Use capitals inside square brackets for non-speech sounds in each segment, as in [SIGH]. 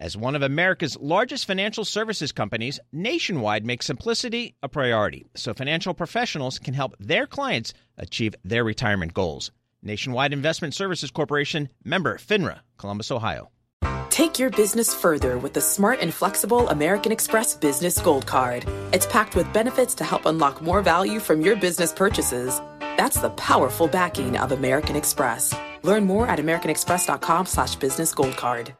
As one of America's largest financial services companies, Nationwide makes simplicity a priority so financial professionals can help their clients achieve their retirement goals. Nationwide Investment Services Corporation, member FINRA, Columbus, Ohio. Take your business further with the smart and flexible American Express Business Gold Card. It's packed with benefits to help unlock more value from your business purchases. That's the powerful backing of American Express. Learn more at americanexpress.com slash business gold card.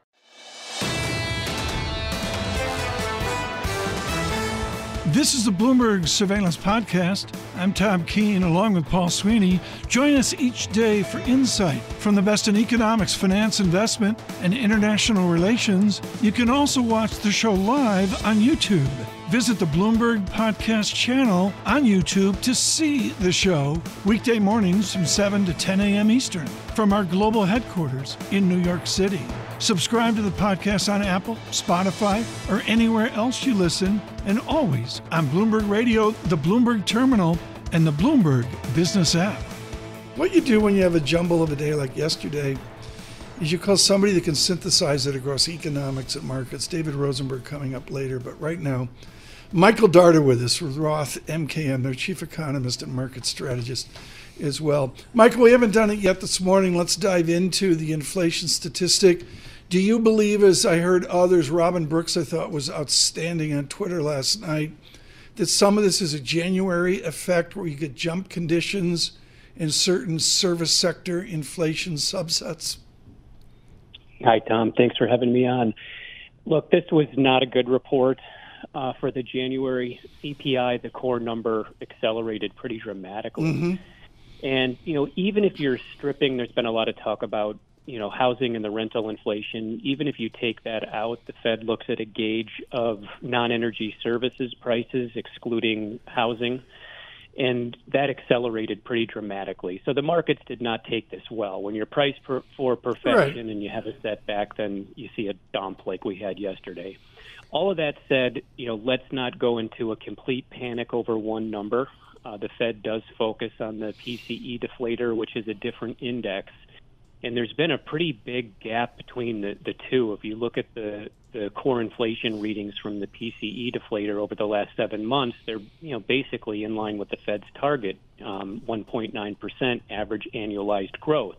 This is the Bloomberg Surveillance Podcast. I'm Tom Keene along with Paul Sweeney. Join us each day for insight from the best in economics, finance, investment, and international relations. You can also watch the show live on YouTube. Visit the Bloomberg Podcast channel on YouTube to see the show weekday mornings from 7 to 10 a.m. Eastern from our global headquarters in New York City. Subscribe to the podcast on Apple, Spotify, or anywhere else you listen, and always on Bloomberg Radio, the Bloomberg Terminal, and the Bloomberg Business app. What you do when you have a jumble of a day like yesterday is you call somebody that can synthesize it across economics and markets. David Rosenberg coming up later, but right now, Michael Darda with us Roth MKM, their chief economist and market strategist as well. Michael, we haven't done it yet this morning. Let's dive into the inflation statistic. Do you believe, as I heard others, Robin Brooks, I thought was outstanding on Twitter last night, that some of this is a January effect where you get jump conditions in certain service sector inflation subsets? Hi, Tom. Thanks for having me on. Look, this was not a good report uh, for the January CPI, the core number accelerated pretty dramatically. Mm-hmm. And, you know, even if you're stripping, there's been a lot of talk about, you know, housing and the rental inflation. Even if you take that out, the Fed looks at a gauge of non energy services prices, excluding housing. And that accelerated pretty dramatically. So the markets did not take this well. When you're priced for, for perfection right. and you have a setback, then you see a dump like we had yesterday. All of that said, you know, let's not go into a complete panic over one number. Uh, the Fed does focus on the PCE deflator, which is a different index. And there's been a pretty big gap between the, the two. If you look at the, the core inflation readings from the PCE deflator over the last seven months, they're you know basically in line with the Fed's target, um, 1.9% average annualized growth.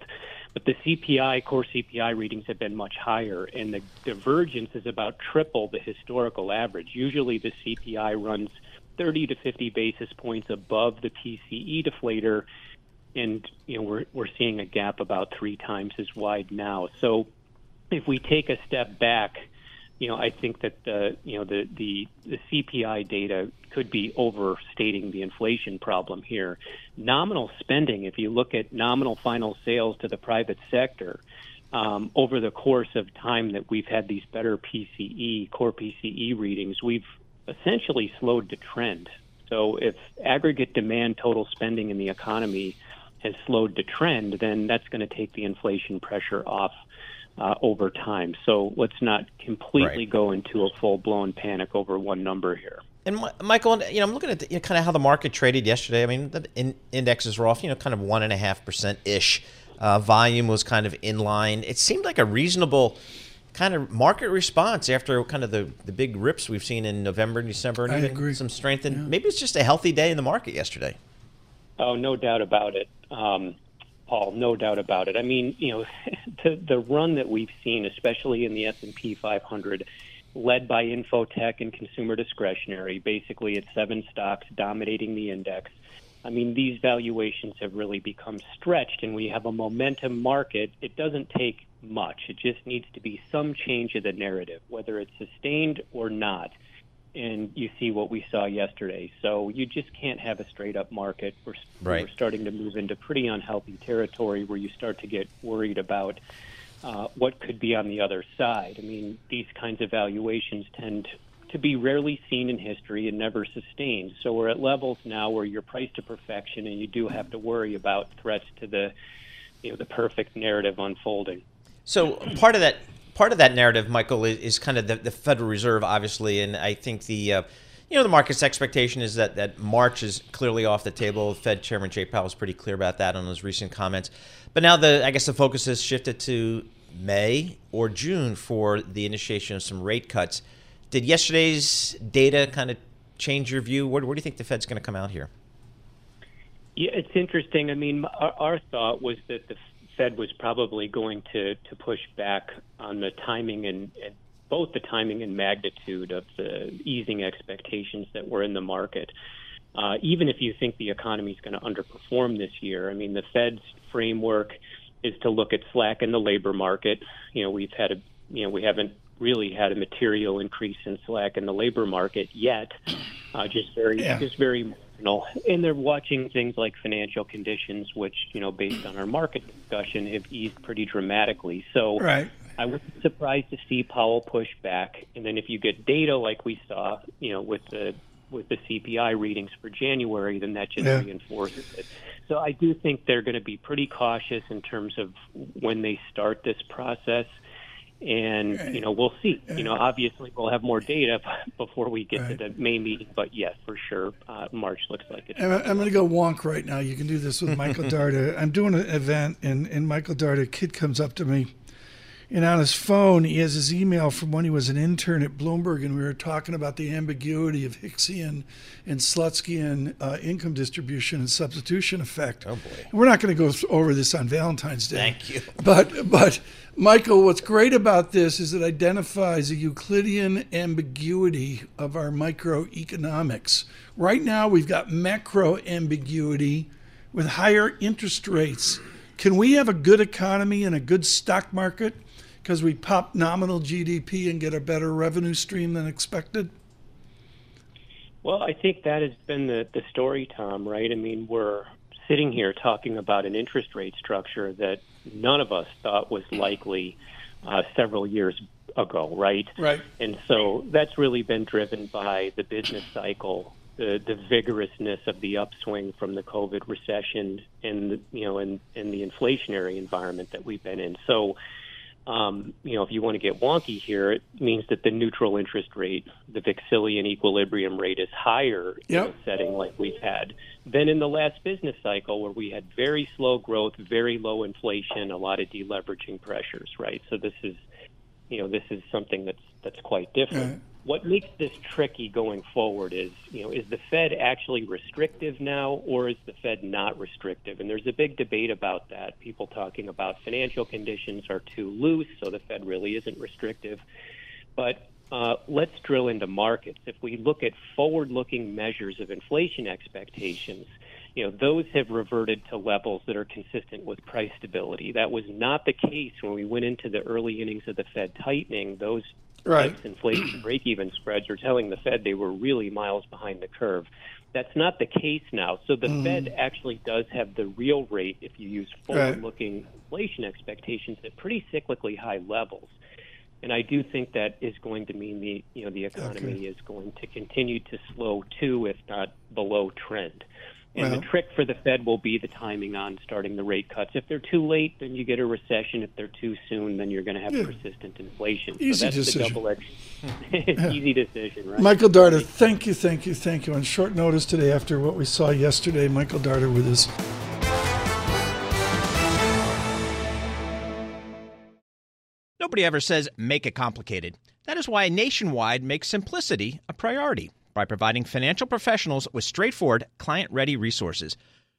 But the CPI, core CPI readings have been much higher, and the divergence is about triple the historical average. Usually the CPI runs 30 to 50 basis points above the PCE deflator, and you know we're we're seeing a gap about three times as wide now. So if we take a step back, you know I think that the you know the the, the CPI data could be overstating the inflation problem here. Nominal spending, if you look at nominal final sales to the private sector, um, over the course of time that we've had these better PCE, core PCE readings, we've essentially slowed the trend. So if aggregate demand total spending in the economy has slowed the trend, then that's going to take the inflation pressure off uh, over time. So let's not completely right. go into a full blown panic over one number here. And Michael, you know, I'm looking at the, you know, kind of how the market traded yesterday. I mean, the in, indexes were off, you know, kind of one and a half percent ish. Uh, volume was kind of in line. It seemed like a reasonable kind of market response after kind of the, the big rips we've seen in November and December, and I agree. some strength. And yeah. maybe it's just a healthy day in the market yesterday. Oh, no doubt about it, um, Paul. No doubt about it. I mean, you know, [LAUGHS] the the run that we've seen, especially in the S and P 500 led by infotech and consumer discretionary. Basically, it's seven stocks dominating the index. I mean, these valuations have really become stretched, and we have a momentum market. It doesn't take much. It just needs to be some change of the narrative, whether it's sustained or not. And you see what we saw yesterday. So you just can't have a straight up market. We're, right. we're starting to move into pretty unhealthy territory where you start to get worried about uh, what could be on the other side. I mean, these kinds of valuations tend to be rarely seen in history and never sustained. So we're at levels now where you're priced to perfection, and you do have to worry about threats to the, you know, the perfect narrative unfolding. So part of that part of that narrative, Michael, is, is kind of the, the, Federal Reserve, obviously, and I think the uh, you know the market's expectation is that that March is clearly off the table. Fed Chairman Jay Powell was pretty clear about that on his recent comments. But now the I guess the focus has shifted to May or June for the initiation of some rate cuts. Did yesterday's data kind of change your view? Where, where do you think the Fed's going to come out here? Yeah, it's interesting. I mean, our, our thought was that the Fed was probably going to, to push back on the timing and, and both the timing and magnitude of the easing expectations that were in the market. Uh, even if you think the economy is going to underperform this year, I mean, the Fed's framework is to look at slack in the labor market. You know, we've had a, you know, we haven't really had a material increase in slack in the labor market yet. Uh, just very, yeah. just very marginal. And they're watching things like financial conditions, which you know, based on our market discussion, have eased pretty dramatically. So, right. I was surprised to see Powell push back. And then if you get data like we saw, you know, with the with the CPI readings for January, then that just yeah. reinforces it. So I do think they're going to be pretty cautious in terms of when they start this process and you know we'll see. You know, obviously we'll have more data [LAUGHS] before we get right. to the May meeting, but yes, for sure, uh, March looks like it. I'm, going to go wonk right now. You can do this with Michael [LAUGHS] Darda. I'm doing an event, and and Michael Darda, a kid comes up to me and on his phone, he has his email from when he was an intern at Bloomberg, and we were talking about the ambiguity of Hicksian and Slutskian uh, income distribution and substitution effect. Oh boy! We're not going to go over this on Valentine's Day. Thank you. But but Michael, what's great about this is it identifies a Euclidean ambiguity of our microeconomics. Right now, we've got macro ambiguity with higher interest rates. Can we have a good economy and a good stock market? Because we pop nominal GDP and get a better revenue stream than expected? Well, I think that has been the, the story, Tom, right? I mean, we're sitting here talking about an interest rate structure that none of us thought was likely uh, several years ago, right? Right. And so that's really been driven by the business cycle, the, the vigorousness of the upswing from the COVID recession, and the, you know, and, and the inflationary environment that we've been in. So um, you know, if you want to get wonky here, it means that the neutral interest rate, the Wicksellian equilibrium rate, is higher yep. in a setting like we've had than in the last business cycle, where we had very slow growth, very low inflation, a lot of deleveraging pressures. Right. So this is, you know, this is something that's that's quite different what makes this tricky going forward is, you know, is the Fed actually restrictive now or is the Fed not restrictive? And there's a big debate about that. People talking about financial conditions are too loose, so the Fed really isn't restrictive. But uh, let's drill into markets. If we look at forward-looking measures of inflation expectations, you know, those have reverted to levels that are consistent with price stability. That was not the case when we went into the early innings of the Fed tightening. Those right. inflation [CLEARS THROAT] break-even spreads are telling the Fed they were really miles behind the curve. That's not the case now. So the mm. Fed actually does have the real rate, if you use forward-looking right. inflation expectations, at pretty cyclically high levels. And I do think that is going to mean the you know the economy okay. is going to continue to slow too, if not below trend. And well, the trick for the Fed will be the timing on starting the rate cuts. If they're too late, then you get a recession. If they're too soon, then you're going to have yeah. persistent inflation. Easy so that's decision. the double-edged yeah. [LAUGHS] [LAUGHS] easy decision, right? Michael Darda, thank you, thank you, thank you. On short notice today, after what we saw yesterday, Michael Darda with us. Nobody ever says make it complicated. That is why Nationwide makes simplicity a priority by providing financial professionals with straightforward, client ready resources.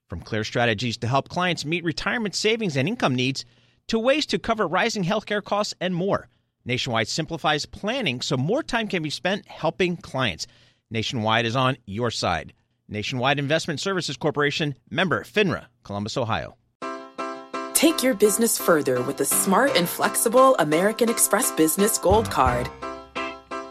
From clear strategies to help clients meet retirement savings and income needs, to ways to cover rising healthcare costs and more. Nationwide simplifies planning so more time can be spent helping clients. Nationwide is on your side. Nationwide Investment Services Corporation, member FINRA, Columbus, Ohio. Take your business further with the smart and flexible American Express Business Gold Card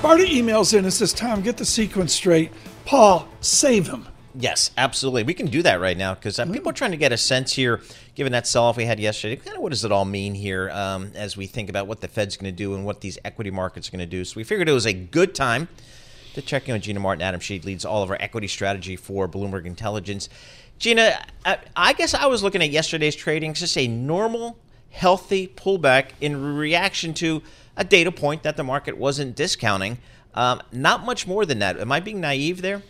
Sparta emails in and says, Tom, get the sequence straight. Paul, save him. Yes, absolutely. We can do that right now because uh, people are trying to get a sense here, given that sell off we had yesterday. Kind of what does it all mean here um, as we think about what the Fed's going to do and what these equity markets are going to do? So we figured it was a good time to check in with Gina Martin. Adams She leads all of our equity strategy for Bloomberg Intelligence. Gina, I, I guess I was looking at yesterday's trading, it's just a normal, healthy pullback in reaction to a data point that the market wasn't discounting. Um, not much more than that. Am I being naive there?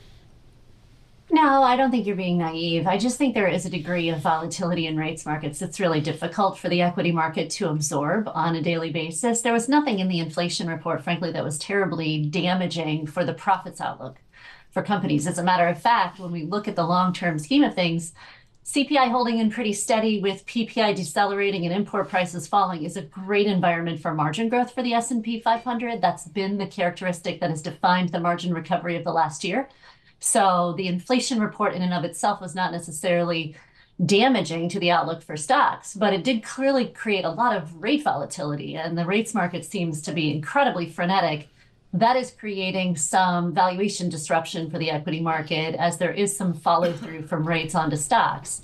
No, I don't think you're being naive. I just think there is a degree of volatility in rates markets that's really difficult for the equity market to absorb on a daily basis. There was nothing in the inflation report, frankly, that was terribly damaging for the profits outlook for companies. As a matter of fact, when we look at the long-term scheme of things, CPI holding in pretty steady with PPI decelerating and import prices falling is a great environment for margin growth for the S&P 500. That's been the characteristic that has defined the margin recovery of the last year. So the inflation report in and of itself was not necessarily damaging to the outlook for stocks, but it did clearly create a lot of rate volatility, and the rates market seems to be incredibly frenetic. That is creating some valuation disruption for the equity market as there is some follow [LAUGHS] through from rates onto stocks.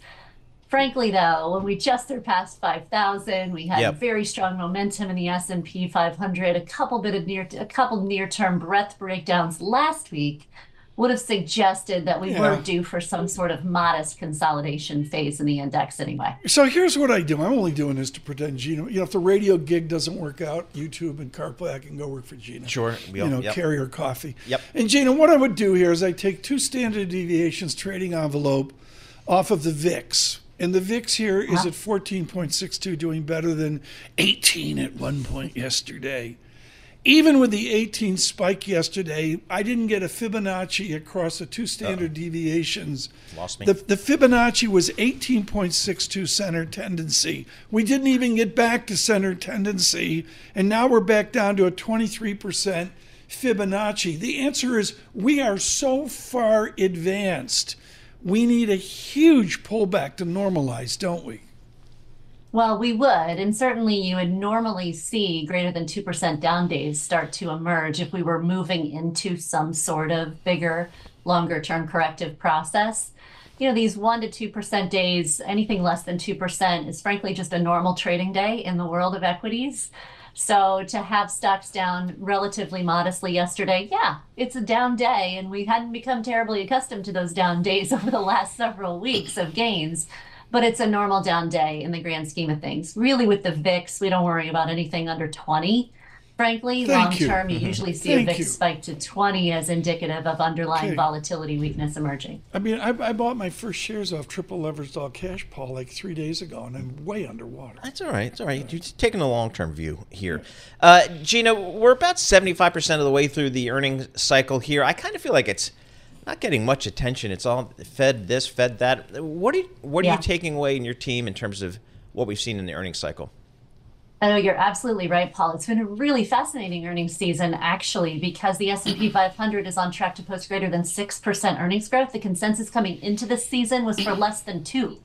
Frankly, though, when we just surpassed 5,000, we had yep. very strong momentum in the S&P 500, a couple bit of near a couple near-term breadth breakdowns last week would have suggested that we yeah. were due for some sort of modest consolidation phase in the index anyway. So here's what I do. I'm only doing this to pretend Gina. You know, if the radio gig doesn't work out, YouTube and CarPlay, I can go work for Gina. Sure. you know, yep. carrier coffee. Yep. And Gina, what I would do here is I take two standard deviations trading envelope off of the VIX. And the VIX here is huh? at 14.62, doing better than 18 at one point yesterday even with the 18 spike yesterday, I didn't get a Fibonacci across the two standard Uh-oh. deviations. Lost me. The, the Fibonacci was 18.62 center tendency. We didn't even get back to center tendency, and now we're back down to a 23% Fibonacci. The answer is we are so far advanced. We need a huge pullback to normalize, don't we? Well, we would, and certainly you would normally see greater than 2% down days start to emerge if we were moving into some sort of bigger, longer term corrective process. You know, these 1% to 2% days, anything less than 2% is frankly just a normal trading day in the world of equities. So to have stocks down relatively modestly yesterday, yeah, it's a down day, and we hadn't become terribly accustomed to those down days [LAUGHS] over the last several weeks of gains but it's a normal down day in the grand scheme of things. Really, with the VIX, we don't worry about anything under 20. Frankly, Thank long you. term, you mm-hmm. usually see Thank a VIX you. spike to 20 as indicative of underlying okay. volatility weakness emerging. I mean, I, I, bought my first shares off triple leveraged all cash, Paul, like three days ago, and I'm way underwater. That's all right. It's all right. You're taking a long term view here. Uh, Gina, we're about 75% of the way through the earnings cycle here. I kind of feel like it's not getting much attention. It's all fed this, fed that. What are you, what are yeah. you taking away in your team in terms of what we've seen in the earnings cycle? I know you're absolutely right, Paul. It's been a really fascinating earnings season, actually, because the S&P 500 is on track to post greater than six percent earnings growth. The consensus coming into this season was for less than two.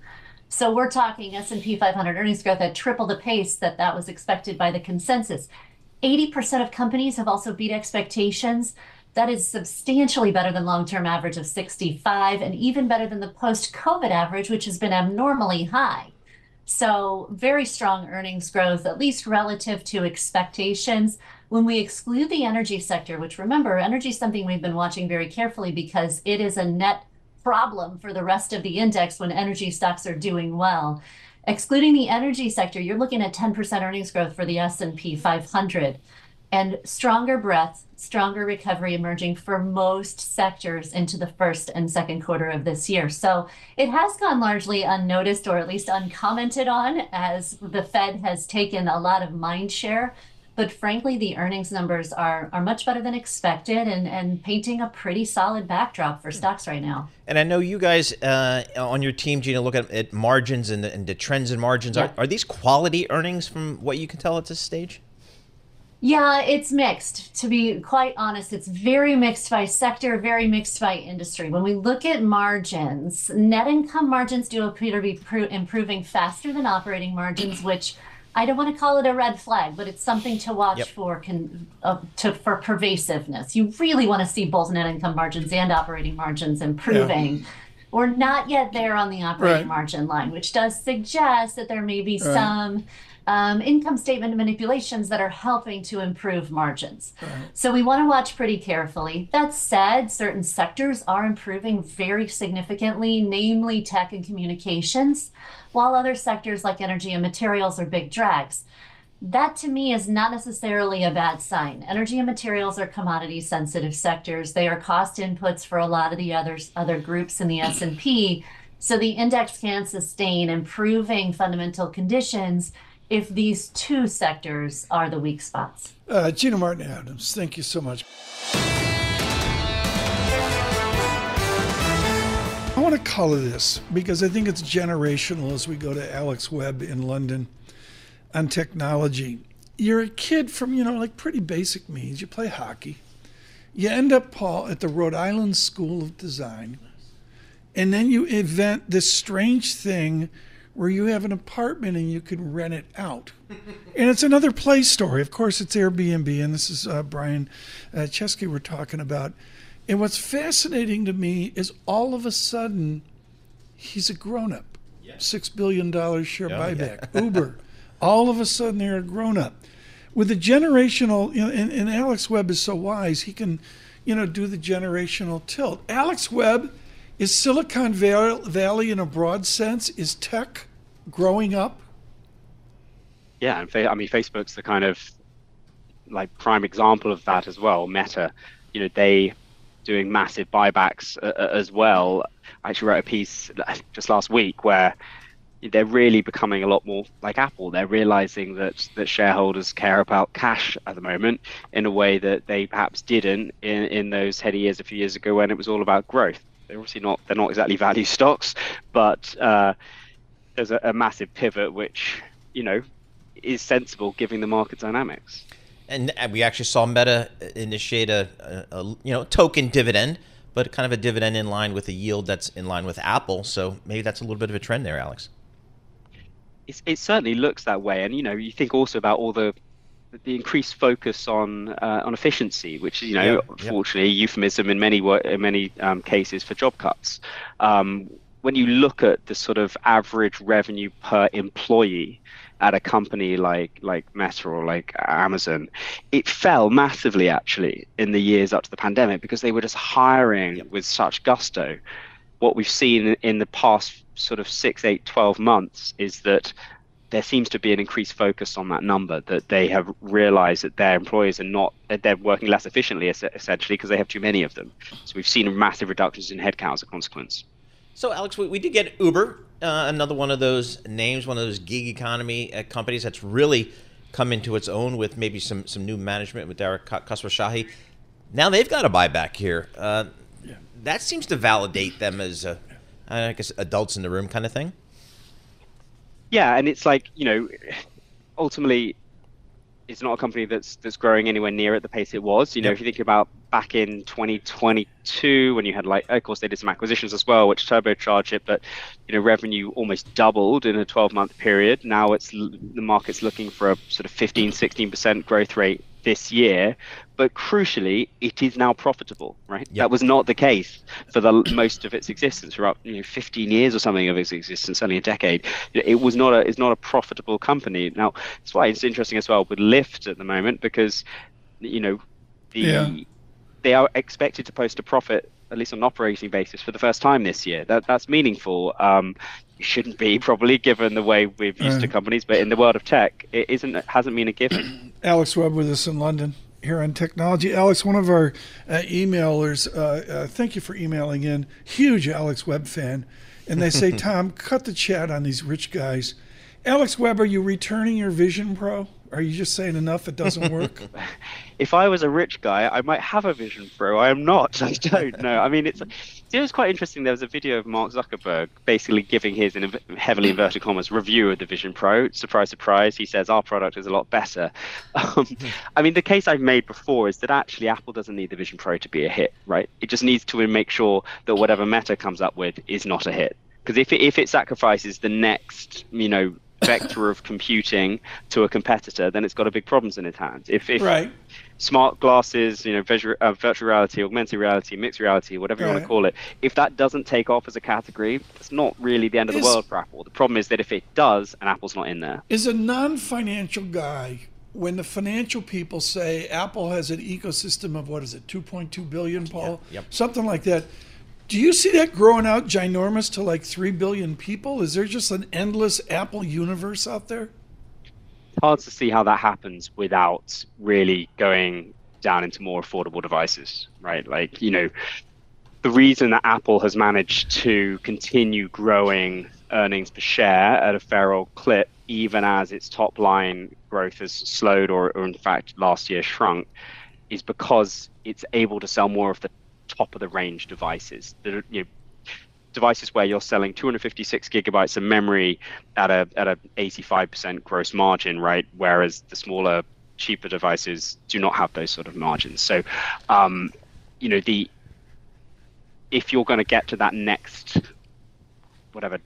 So we're talking S&P 500 earnings growth at triple the pace that that was expected by the consensus. 80% of companies have also beat expectations. That is substantially better than long-term average of 65 and even better than the post-COVID average, which has been abnormally high. So very strong earnings growth, at least relative to expectations. When we exclude the energy sector, which remember, energy is something we've been watching very carefully because it is a net problem for the rest of the index when energy stocks are doing well. Excluding the energy sector, you're looking at 10% earnings growth for the S&P 500 and stronger breadth, stronger recovery emerging for most sectors into the first and second quarter of this year. So it has gone largely unnoticed or at least uncommented on as the Fed has taken a lot of mind share. But frankly, the earnings numbers are, are much better than expected and, and painting a pretty solid backdrop for stocks right now. And I know you guys uh, on your team, Gina, look at, at margins and the, and the trends in margins. Yeah. Are, are these quality earnings from what you can tell at this stage? Yeah, it's mixed. To be quite honest, it's very mixed by sector, very mixed by industry. When we look at margins, net income margins do appear to be improving faster than operating margins, which I don't want to call it a red flag, but it's something to watch yep. for con, uh, to for pervasiveness. You really want to see both net income margins and operating margins improving. Yeah. We're not yet there on the operating right. margin line, which does suggest that there may be right. some um, income statement manipulations that are helping to improve margins. Right. So we want to watch pretty carefully. That said, certain sectors are improving very significantly, namely tech and communications, while other sectors like energy and materials are big drags. That to me is not necessarily a bad sign. Energy and materials are commodity sensitive sectors. They are cost inputs for a lot of the others other groups in the S&P. So the index can sustain improving fundamental conditions if these two sectors are the weak spots. Uh, Gina Martin Adams, thank you so much. I want to color this because I think it's generational as we go to Alex Webb in London on technology. You're a kid from, you know, like pretty basic means. You play hockey. You end up, Paul, at the Rhode Island School of Design. And then you invent this strange thing where you have an apartment and you can rent it out. and it's another play story. Of course, it's Airbnb, and this is uh, Brian uh, Chesky we're talking about. And what's fascinating to me is all of a sudden, he's a grown up. Yeah. $6 billion share oh, buyback. Yeah. [LAUGHS] Uber. All of a sudden, they're a grown up. With the generational, you know, and, and Alex Webb is so wise, he can, you know, do the generational tilt. Alex Webb is Silicon Valley, in a broad sense, is tech growing up? Yeah, and I mean, Facebook's the kind of like prime example of that as well. Meta, you know, they doing massive buybacks uh, uh as well. I actually wrote a piece just last week where they're really becoming a lot more like Apple. They're realizing that that shareholders care about cash at the moment in a way that they perhaps didn't in, in those heady years a few years ago when it was all about growth. They're obviously not they're not exactly value stocks, but uh, there's a, a massive pivot which you know is sensible given the market dynamics. And we actually saw Meta initiate a, a, a, you know token dividend, but kind of a dividend in line with a yield that's in line with Apple. So maybe that's a little bit of a trend there, Alex. It's, it certainly looks that way, and you know you think also about all the the increased focus on uh, on efficiency, which you know, yeah, fortunately, yeah. euphemism in many in many um, cases for job cuts. Um, when you look at the sort of average revenue per employee at a company like like Meta or like Amazon, it fell massively actually in the years up to the pandemic because they were just hiring with such gusto. What we've seen in the past sort of six, eight, 12 months is that there seems to be an increased focus on that number that they have realized that their employees are not they're working less efficiently essentially because they have too many of them. So we've seen massive reductions in headcount as a consequence. So alex we, we did get uber uh, another one of those names one of those gig economy uh, companies that's really come into its own with maybe some some new management with Dara Khosrowshahi. Now they've got a buyback here. Uh, yeah. that seems to validate them as a, I guess adults in the room kind of thing yeah, and it's like you know, ultimately, it's not a company that's that's growing anywhere near at the pace it was. You know, yep. if you think about back in 2022 when you had like, of course, they did some acquisitions as well, which turbocharged it, but you know, revenue almost doubled in a 12-month period. Now it's the market's looking for a sort of 15, 16% growth rate this year, but crucially, it is now profitable. Right, yep. that was not the case for the most of its existence, for you know 15 years or something of its existence, only a decade. It was not a it's not a profitable company. Now that's why it's interesting as well with Lyft at the moment because you know the yeah. they are expected to post a profit at least on an operating basis for the first time this year. That that's meaningful. Um, it shouldn't be [LAUGHS] probably given the way we've used to companies, but in the world of tech, it isn't. It hasn't been a given. [CLEARS THROAT] Alex Webb with us in London here on technology. Alex, one of our uh, emailers, uh, uh, thank you for emailing in. Huge Alex Webb fan, and they say, [LAUGHS] Tom, cut the chat on these rich guys. Alex Webb, are you returning your Vision Pro? Are you just saying enough? It doesn't work. [LAUGHS] if I was a rich guy, I might have a Vision Pro. I am not. [LAUGHS] I don't know. I mean, it's it was quite interesting. There was a video of Mark Zuckerberg basically giving his in heavily inverted commas review of the Vision Pro. Surprise, surprise. He says our product is a lot better. [LAUGHS] Um, I mean, the case I've made before is that actually Apple doesn't need the Vision Pro to be a hit, right? It just needs to make sure that whatever Meta comes up with is not a hit. Because if it, if it sacrifices the next, you know, vector of computing to a competitor, then it's got a big problems in its hands. If, if right. smart glasses, you know, visual, uh, virtual reality, augmented reality, mixed reality, whatever you Right. want to call it, if that doesn't take off as a category, it's not really the end of the world for Apple. The problem is that if it does, and Apple's not in there. Is a non-financial guy when the financial people say Apple has an ecosystem of what is it, 2.2 billion, Paul? yep. Something like that. Do you see that growing out ginormous to like 3 billion people? Is there just an endless Apple universe out there? It's hard to see how that happens without really going down into more affordable devices, right? Like, you know, the reason that Apple has managed to continue growing earnings per share at a old clip, even as its top line growth has slowed or, or in fact last year shrunk, is because it's able to sell more of the top of the range devices. that are, you know, devices where you're selling 256 gigabytes of memory at a at a 85% gross margin, right? Whereas the smaller, cheaper devices do not have those sort of margins. So, um, you know, the if you're going to get to that next whatever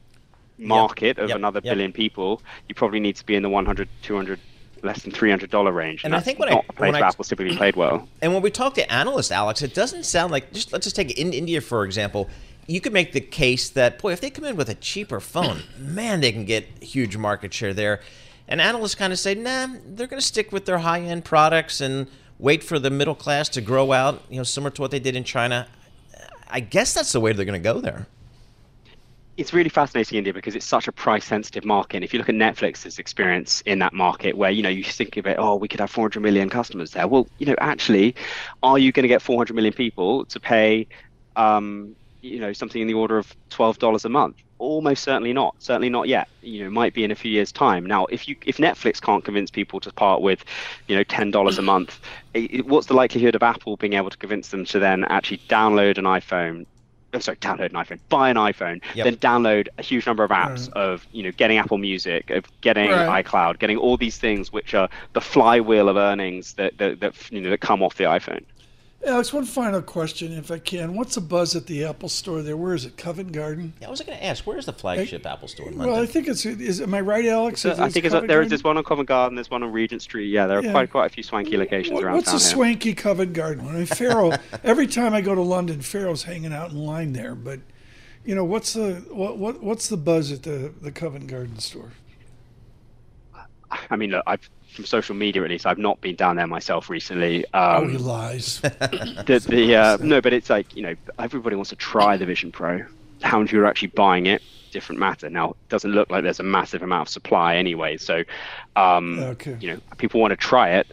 market of yep, another yep. billion people, you probably need to be in the 100, 200, less than 300 dollar range. And I that's think when I- not a place when I- Apple's typically [CLEARS THROAT] played well. And when we talk to analysts, Alex, it doesn't sound like just let's just take in India for example. You could make the case that boy, if they come in with a cheaper phone, [CLEARS THROAT] man, they can get huge market share there. And analysts kind of say, nah, they're going to stick with their high-end products and wait for the middle class to grow out. You know, similar to what they did in China. I guess that's the way they're going to go there. It's really fascinating India because it's such a price sensitive market. And if you look at Netflix's experience in that market where, you know, you think of it, oh, we could have 400 million customers there. Well, you know, actually, are you going to get 400 million people to pay, um, you know, something in the order of $12 a month? Almost certainly not. Certainly not yet. You know, might be in a few years' time. Now, if you if Netflix can't convince people to part with, you know, ten dollars a month, i i- what's the likelihood of Apple being able to convince them to then actually download an iPhone oh, sorry, download an iPhone, buy an iPhone, Yep. then download a huge number of apps of you know getting Apple Music, of getting Right. iCloud, getting all these things which are the flywheel of earnings that that, that you know that come off the iPhone. Alex, one final question, if I can. What's the buzz at the Apple store there? Where is it? Covent Garden? Yeah, I was going to ask, where's the flagship Apple store in London? Well, I think it's. Is am I right, Alex? So Is I think it's, there is Garden? there's one on Covent Garden, there's one on Regent Street. Yeah, there are Yeah. quite quite a few swanky locations What- around What's town a here. swanky Covent Garden? I mean, Pharaoh. [LAUGHS] every time I go to London, Pharaoh's hanging out in line there. But you know, what's the what, what what's the buzz at the the Covent Garden store? I mean, look, I've from social media at least, I've not been down there myself recently. Oh, Um, he lies. [LAUGHS] the, the uh, no, but it's like you know everybody wants to try the Vision Pro. How many people are actually buying it? Different matter. Now, it doesn't look like there's a massive amount of supply anyway. So, um, Okay. you know, people want to try it.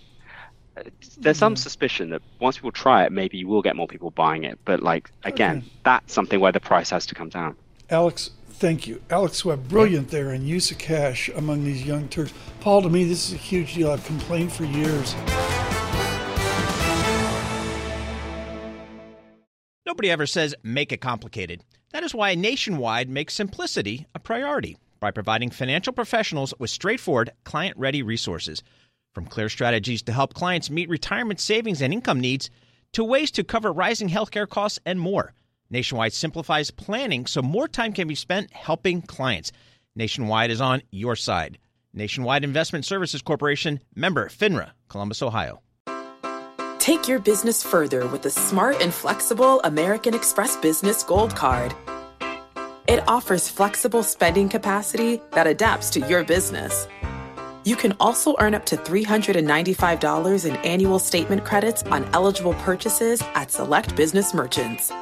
There's some suspicion that once people try it, maybe you will get more people buying it. But like again, Okay. that's something where the price has to come down. Alex, thank you. Alex Webb, brilliant there in use of cash among these young Turks. Paul, to me, this is a huge deal. I've complained for years. Nobody ever says make it complicated. That is why Nationwide makes simplicity a priority by providing financial professionals with straightforward, client ready resources. From clear strategies to help clients meet retirement savings and income needs, to ways to cover rising healthcare costs and more. Nationwide simplifies planning so more time can be spent helping clients. Nationwide is on your side. Nationwide Investment Services Corporation, member FINRA, Columbus, Ohio. Take your business further with the smart and flexible American Express Business Gold Card. It offers flexible spending capacity that adapts to your business. You can also earn up to $395 in annual statement credits on eligible purchases at select business merchants.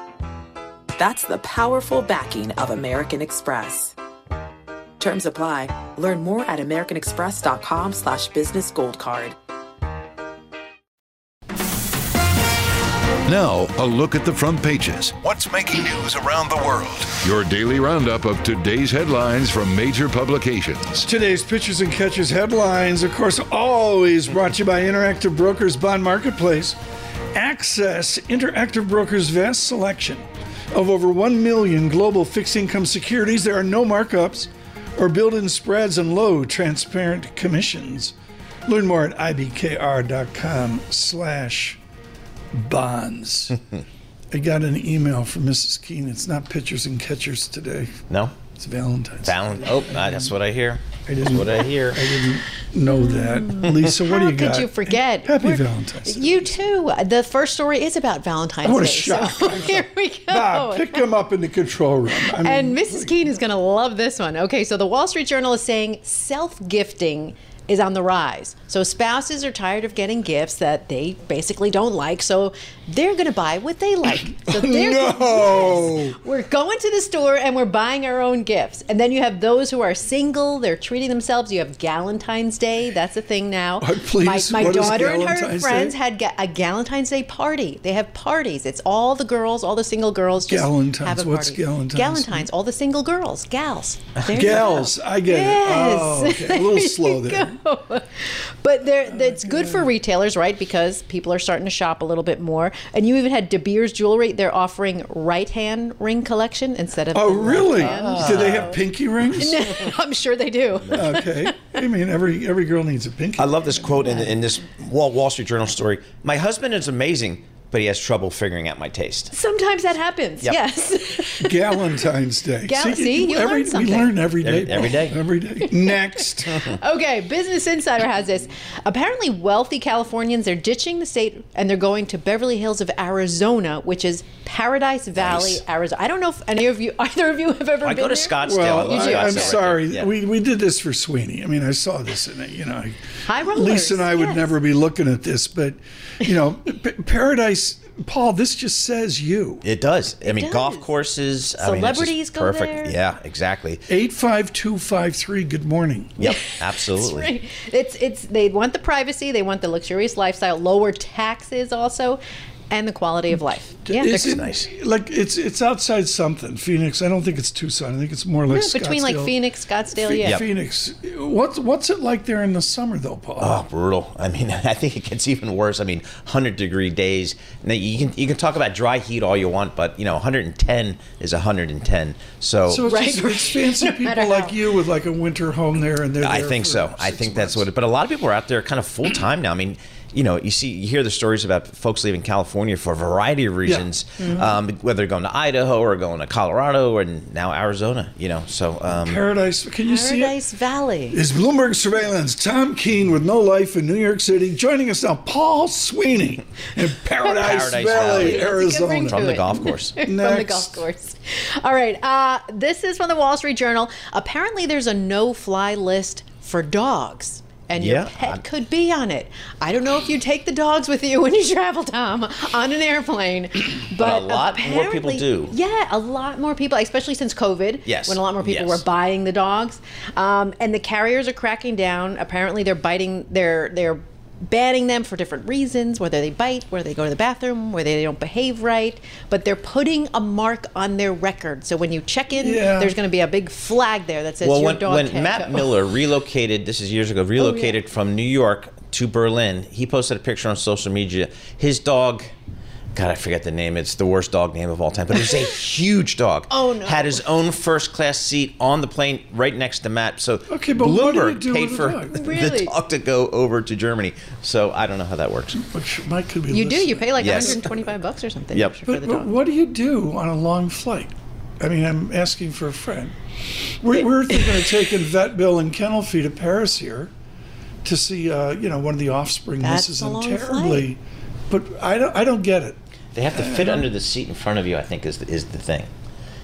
That's the powerful backing of American Express. Terms apply. Learn more at americanexpress.com slash business gold card. Now, a look at the front pages. What's making news around the world? Your daily roundup of today's headlines from major publications. Today's Pitchers and Catches headlines, of course, always brought to you by Interactive Brokers Bond Marketplace. Access Interactive Brokers' vast selection of over 1 million global fixed income securities. There are no markups or built in spreads and low transparent commissions. Learn more at ibkr.com slash bonds. [LAUGHS] I got an email from Mrs. Keene. It's not pitchers and catchers today. No? It's Valentine's. Valen- oh, uh, that's what I hear. I didn't. What I hear. I didn't know that. Hmm. Lisa, what do you How got? could you forget? Happy We're- Valentine's Day. You too. The first story is about Valentine's What a Day. shock. So [LAUGHS] here we go. Bob, pick him up in the control room. I mean, and Mrs. Keene is going to love this one. Okay, so the Wall Street Journal is saying self gifting is on the rise. So spouses are tired of getting gifts that they basically don't like, so they're going to buy what they like. [LAUGHS] So they're no. Yes. We're going to the store and we're buying our own gifts. And then you have those who are single, they're treating themselves. You have Galentine's Day, that's a thing now. Uh, please, my, my daughter and her friends Day? had ga- a Galentine's Day party. They have parties. It's all the girls, all the single girls just Galentine's. have a What's party. Galentine's? Galentine's, all the single girls, gals. There Gals. I get Yes. it. Oh, okay. A [LAUGHS] little slow there. Go. But there, it's good for retailers, right? Because people are starting to shop a little bit more. And you even had De Beers Jewelry. They're offering right-hand ring collection instead of. Oh, the really? left-hand. Do they have pinky rings? [LAUGHS] I'm sure they do. okay. I mean, every every girl needs a pinky. I love this quote in, in this Wall, Wall Street Journal story. My husband is amazing, but he has trouble figuring out my taste. Sometimes that happens. Yep. Yes. [LAUGHS] Galentine's Day. Gal- see, you every, learned something. We learn every day. Every- every day. Every day. [LAUGHS] Next. [LAUGHS] Okay, Business Insider has this. Apparently, wealthy Californians are ditching the state and they're going to Beverly Hills of Arizona, which is Paradise Valley, Nice. Arizona. I don't know if any of you, either of you, have ever I been go to there. Scottsdale. I Well, love I, Scottsdale I'm sorry. Yeah. We, we did this for Sweeney. I mean, I saw this in it. You know, High rollers. Lisa and I would never be looking at this, but you know, P- Paradise. Paul, this just says you. It does. I mean, does. golf courses. I mean, Celebrities go perfect. there. Yeah, exactly. Eight five two five three. Good morning. Yep, [LAUGHS] absolutely. Right. It's it's they want the privacy, they want the luxurious lifestyle, lower taxes also, and the quality of life. Yeah, Is nice. Like it's it's outside something. Phoenix. I don't think it's Tucson. I think it's more like yeah, between like Phoenix, Scottsdale, Phe- yeah. Phoenix. What's what's it like there in the summer though, Paul? Oh, brutal. I mean, [LAUGHS] I think it gets even worse. I mean, 100 degree days. Now, you can you can talk about dry heat all you want, but you know, 110 is 110. So, so it's, Right, just, it's fancy [LAUGHS] people like how. you with like a winter home there, and they're. I think so. I six think that's what it. But a lot of people are out there kind of full time now. I mean, you know, you see, you hear the stories about folks leaving California for a variety of reasons, Mm-hmm. um, whether they're going to Idaho or going to Colorado or now Arizona. You know, so um, Paradise. Can you see it? Paradise Valley. Is Bloomberg Surveillance Tom Keene with no life in New York City joining us now? Paul Sweeney in [LAUGHS] Paradise, Paradise Valley, Valley. That's a good ring Arizona. from the it. golf course. from the golf [LAUGHS] course. All right. Uh, this is from the Wall Street Journal. Apparently, there's a no-fly list for dogs. And your Yeah, pet I'm- could be on it. I don't know if you take the dogs with you [LAUGHS] when you travel, Tom, on an airplane, [CLEARS THROAT] but, a lot more people do. Yeah, a lot more people, especially since COVID. Yes, when a lot more people yes. were buying the dogs, um, and the carriers are cracking down. Apparently, they're biting. They're they're banning them for different reasons, whether they bite, whether they go to the bathroom, whether they don't behave right. But they're putting a mark on their record. So when you check in, Yeah. there's going to be a big flag there that says well, your when, dog when can't Matt go. Miller relocated, this is years ago, oh, relocated from New York to Berlin, he posted a picture on social media. His dog, God, I forget the name. It's the worst dog name of all time, but it was a [LAUGHS] huge dog. Oh, no. Had his own first class seat on the plane right next to Matt. So Okay, but what do Bloomberg do paid for the dog? the dog to go over to Germany. So I don't know how that works. Which Mike could be You do. You pay like Yes. 125 bucks or something. Yep. for But, the but dog. what do you do on a long flight? I mean, I'm asking for a friend. We're, we're thinking of [LAUGHS] taking Vet Bill and Kennel Fee to Paris here to see, uh, you know, one of the offspring That's misses a them long terribly. But I don't, I don't get it. They have to fit under the seat in front of you, I think, is the, is the thing.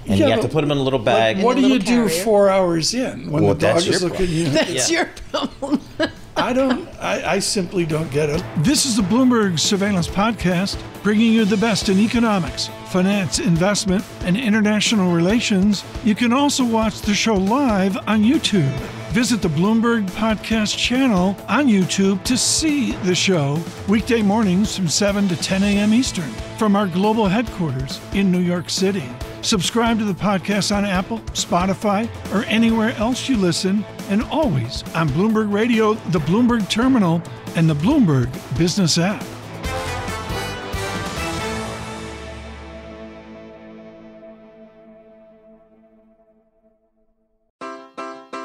And Yeah, you have to but put them in a little bag. Like, what do you little do carrier. four hours in when Well, the dog that's is your looking? You know, That's Yeah. your problem. [LAUGHS] I don't. I, I simply don't get it. This is the Bloomberg Surveillance Podcast, bringing you the best in economics, finance, investment, and international relations. You can also watch the show live on YouTube. Visit the Bloomberg Podcast channel on YouTube to see the show weekday mornings from 7 to 10 a.m. Eastern from our global headquarters in New York City. Subscribe to the podcast on Apple, Spotify, or anywhere else you listen, and always on Bloomberg Radio, the Bloomberg Terminal, and the Bloomberg Business app.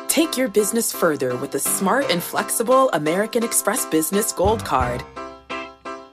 Take your business further with the smart and flexible American Express Business Gold Card.